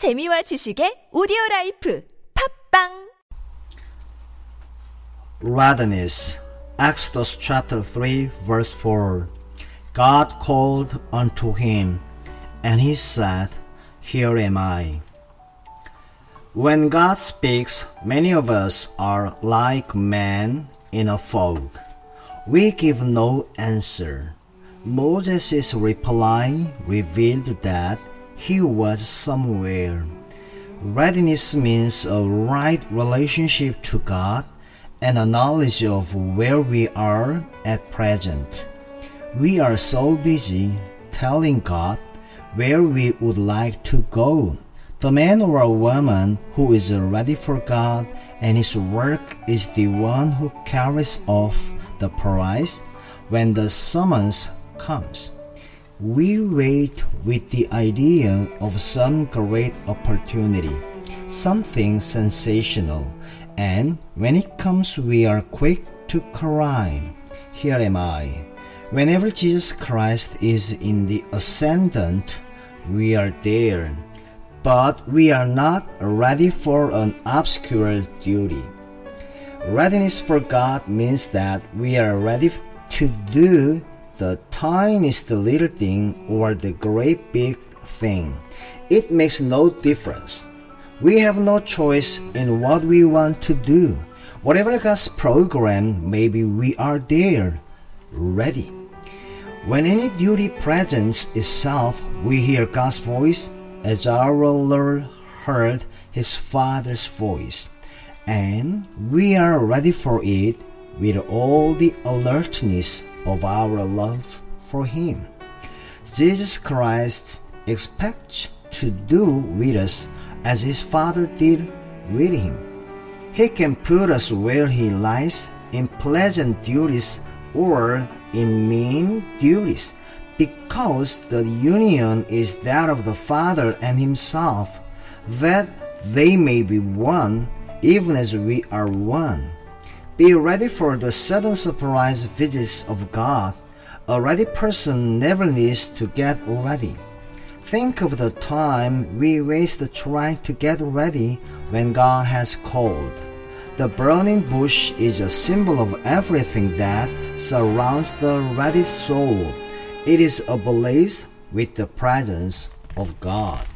재미와 지식의 오디오 라이프. 팝빵! Readiness Exodus chapter 3 verse 4 God called unto him and he said here am I. When God speaks many of us are like men in a fog. We give no answer. Moses' reply revealed that he was somewhere. Readiness means a right relationship to God and a knowledge of where we are at present. We are so busy telling God where we would like to go. The man or woman who is ready for God and his work is the one who carries off the prize when the summons comes. We wait with the idea of some great opportunity, something sensational, and when it comes, we are quick to cry, Here am I. Whenever Jesus Christ is in the ascendant, we are there, but we are not ready for an obscure duty. Readiness for God means that we are ready to do the tiniest little thing or the great big thing. It makes no difference. We have no choice in what we want to do. Whatever God's program, maybe we are there, ready. When any duty presents itself, we hear God's voice as our Lord heard his Father's voice, and we are ready for it with all the alertness of our love for Him. Jesus Christ expects to do with us as His Father did with Him. He can put us where He lies in pleasant duties or in mean duties because the union is that of the Father and Himself, that they may be one even as we are one. Be ready for the sudden surprise visits of God. A ready person never needs to get ready. Think of the time we waste trying to get ready when God has called. The burning bush is a symbol of everything that surrounds the ready soul. It is ablaze with the presence of God.